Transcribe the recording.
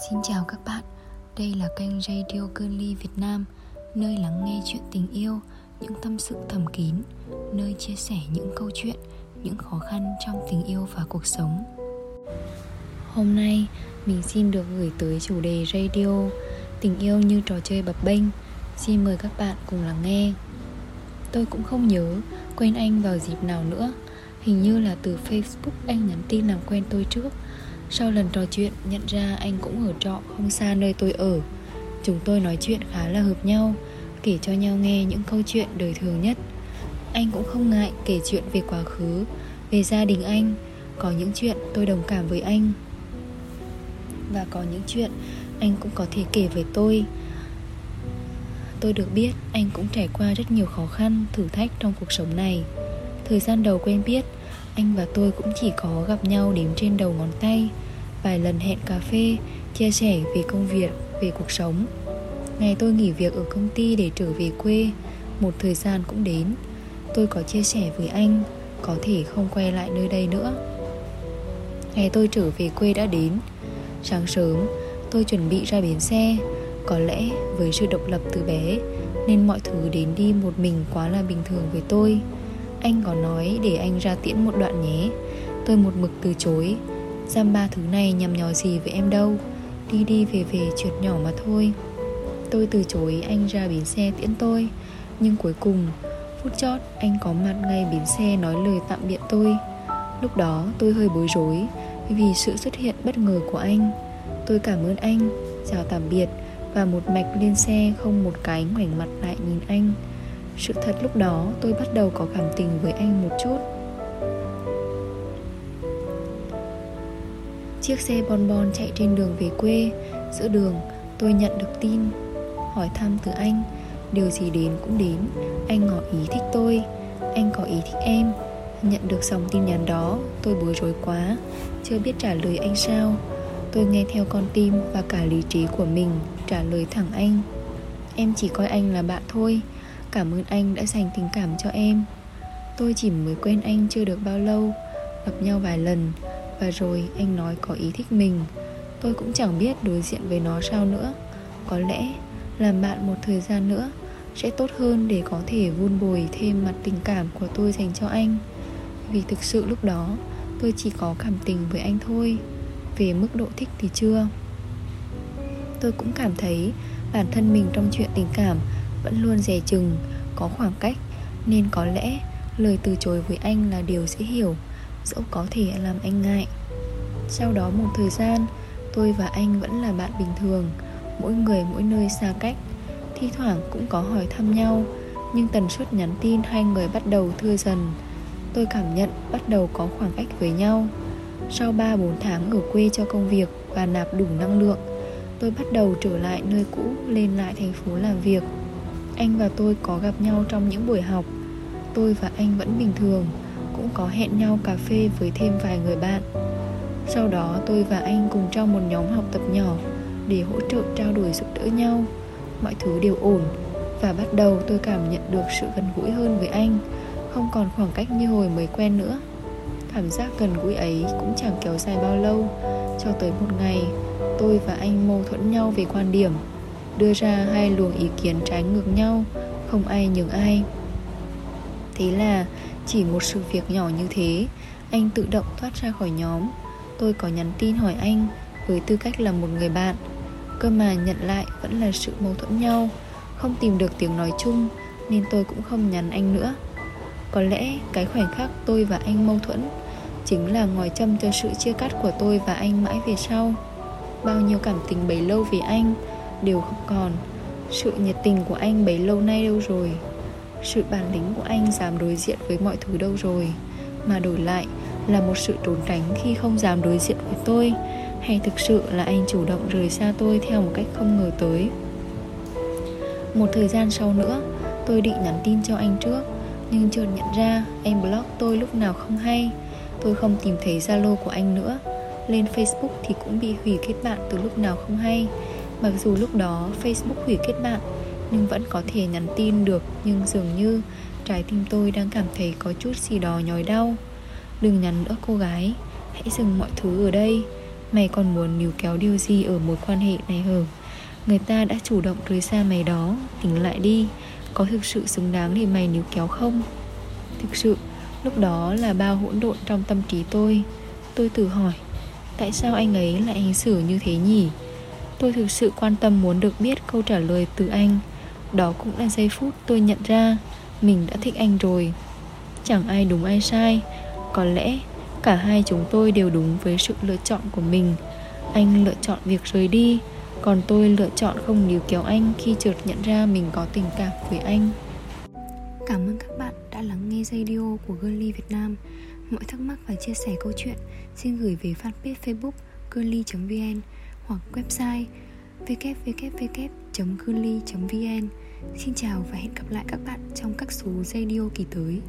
Xin chào các bạn, đây là kênh Radio Girly Việt Nam Nơi lắng nghe chuyện tình yêu, những tâm sự thầm kín Nơi chia sẻ những câu chuyện, những khó khăn trong tình yêu và cuộc sống. Hôm nay, mình xin được gửi tới chủ đề radio Tình yêu như trò chơi bập bênh. Xin mời các bạn cùng lắng nghe. Tôi cũng không nhớ quen anh vào dịp nào nữa. Hình như là từ Facebook anh nhắn tin làm quen tôi trước sau lần trò chuyện nhận ra anh cũng ở trọ không xa nơi tôi ở. Chúng tôi nói chuyện khá là hợp nhau Kể cho nhau nghe những câu chuyện đời thường nhất. Anh cũng không ngại kể chuyện về quá khứ Về gia đình anh. Có những chuyện tôi đồng cảm với anh. Và có những chuyện anh cũng có thể kể với tôi. Tôi được biết anh cũng trải qua rất nhiều khó khăn, thử thách trong cuộc sống này. Thời gian đầu quen biết anh và tôi cũng chỉ có gặp nhau đếm trên đầu ngón tay Vài lần hẹn cà phê Chia sẻ về công việc, về cuộc sống. Ngày tôi nghỉ việc ở công ty để trở về quê Một thời gian cũng đến. Tôi có chia sẻ với anh Có thể không quay lại nơi đây nữa. Ngày tôi trở về quê đã đến. Sáng sớm tôi chuẩn bị ra bến xe. Có lẽ với sự độc lập từ bé Nên mọi thứ đến đi một mình quá là bình thường với tôi anh có nói để anh ra tiễn một đoạn nhé. Tôi một mực từ chối. Giam ba thứ này nhằm nhò gì với em đâu. Đi đi về về chuyện nhỏ mà thôi. Tôi từ chối anh ra bến xe tiễn tôi. Nhưng cuối cùng, Phút chót anh có mặt ngay bến xe nói lời tạm biệt tôi. Lúc đó tôi hơi bối rối Vì sự xuất hiện bất ngờ của anh. Tôi cảm ơn anh, Chào tạm biệt Và một mạch lên xe không một cái ngoảnh mặt lại nhìn anh sự thật lúc đó, tôi bắt đầu có cảm tình với anh một chút. Chiếc xe bon bon chạy trên đường về quê. Giữa đường, tôi nhận được tin, Hỏi thăm từ anh. Điều gì đến cũng đến. Anh ngỏ ý thích tôi. Anh có ý thích em. Nhận được dòng tin nhắn đó, Tôi bối rối quá. Chưa biết trả lời anh sao. Tôi nghe theo con tim và cả lý trí của mình Trả lời thẳng anh. Em chỉ coi anh là bạn thôi. Cảm ơn anh đã dành tình cảm cho em. Tôi chỉ mới quen anh chưa được bao lâu, Gặp nhau vài lần, Và rồi anh nói có ý thích mình. Tôi cũng chẳng biết đối diện với nó sao nữa. Có lẽ làm bạn một thời gian nữa Sẽ tốt hơn để có thể vun bồi thêm mặt tình cảm của tôi dành cho anh. Vì thực sự lúc đó, tôi chỉ có cảm tình với anh thôi. Về mức độ thích thì chưa. Tôi cũng cảm thấy bản thân mình trong chuyện tình cảm vẫn luôn dè chừng, có khoảng cách, nên có lẽ lời từ chối với anh là điều dễ hiểu, dẫu có thể làm anh ngại. Sau đó một thời gian, tôi và anh vẫn là bạn bình thường, mỗi người mỗi nơi xa cách. Thi thoảng cũng có hỏi thăm nhau, nhưng tần suất nhắn tin hai người bắt đầu thưa dần. Tôi cảm nhận bắt đầu có khoảng cách với nhau. Sau 3-4 tháng ở quê cho công việc và nạp đủ năng lượng, tôi bắt đầu trở lại nơi cũ, lên lại thành phố làm việc anh và tôi có gặp nhau trong những buổi học. Tôi và anh vẫn bình thường, Cũng có hẹn nhau cà phê với thêm vài người bạn. Sau đó, tôi và anh cùng trong một nhóm học tập nhỏ Để hỗ trợ trao đổi giúp đỡ nhau. Mọi thứ đều ổn, Và bắt đầu tôi cảm nhận được sự gần gũi hơn với anh, Không còn khoảng cách như hồi mới quen nữa. Cảm giác gần gũi ấy cũng chẳng kéo dài bao lâu, Cho tới một ngày, Tôi và anh mâu thuẫn nhau về quan điểm đưa ra hai luồng ý kiến trái ngược nhau, không ai nhường ai. Thế là, chỉ một sự việc nhỏ như thế, anh tự động thoát ra khỏi nhóm. Tôi có nhắn tin hỏi anh với tư cách là một người bạn. Cơ mà nhận lại vẫn là sự mâu thuẫn nhau, không tìm được tiếng nói chung, nên tôi cũng không nhắn anh nữa. Có lẽ cái khoảnh khắc tôi và anh mâu thuẫn chính là ngòi châm cho sự chia cắt của tôi và anh mãi về sau. Bao nhiêu cảm tình bấy lâu vì anh đều không còn. Sự nhiệt tình của anh bấy lâu nay đâu rồi? Sự bản lĩnh của anh dám đối diện với mọi thứ đâu rồi? Mà đổi lại, là một sự trốn tránh khi không dám đối diện với tôi? Hay thực sự là anh chủ động rời xa tôi theo một cách không ngờ tới? Một thời gian sau nữa, Tôi định nhắn tin cho anh trước, Nhưng chợt nhận ra anh block tôi lúc nào không hay. Tôi không tìm thấy Zalo của anh nữa. Lên Facebook thì cũng bị hủy kết bạn từ lúc nào không hay. Mặc dù lúc đó Facebook hủy kết bạn, Nhưng vẫn có thể nhắn tin được, Nhưng dường như trái tim tôi đang cảm thấy có chút gì đó nhói đau. Đừng nhắn nữa, cô gái. Hãy dừng mọi thứ ở đây. Mày còn muốn níu kéo điều gì ở mối quan hệ này hở? Người ta đã chủ động rời xa mày đó. Tính lại đi. Có thực sự xứng đáng để mày níu kéo không? Thực sự, Lúc đó là bao hỗn độn trong tâm trí tôi. Tôi tự hỏi, Tại sao anh ấy lại hành xử như thế nhỉ? Tôi thực sự quan tâm muốn được biết câu trả lời từ anh. Đó cũng là giây phút tôi nhận ra Mình đã thích anh rồi. Chẳng ai đúng ai sai. Có lẽ cả hai chúng tôi đều đúng với sự lựa chọn của mình. Anh lựa chọn việc rời đi, Còn tôi lựa chọn không níu kéo anh khi chợt nhận ra mình có tình cảm với anh. Cảm ơn các bạn đã lắng nghe radio của Girly Việt Nam. Mọi thắc mắc và chia sẻ câu chuyện, xin gửi về fanpage facebook girly.vn hoặc website www.girly.vn Xin chào và hẹn gặp lại các bạn trong các số radio kỳ tới.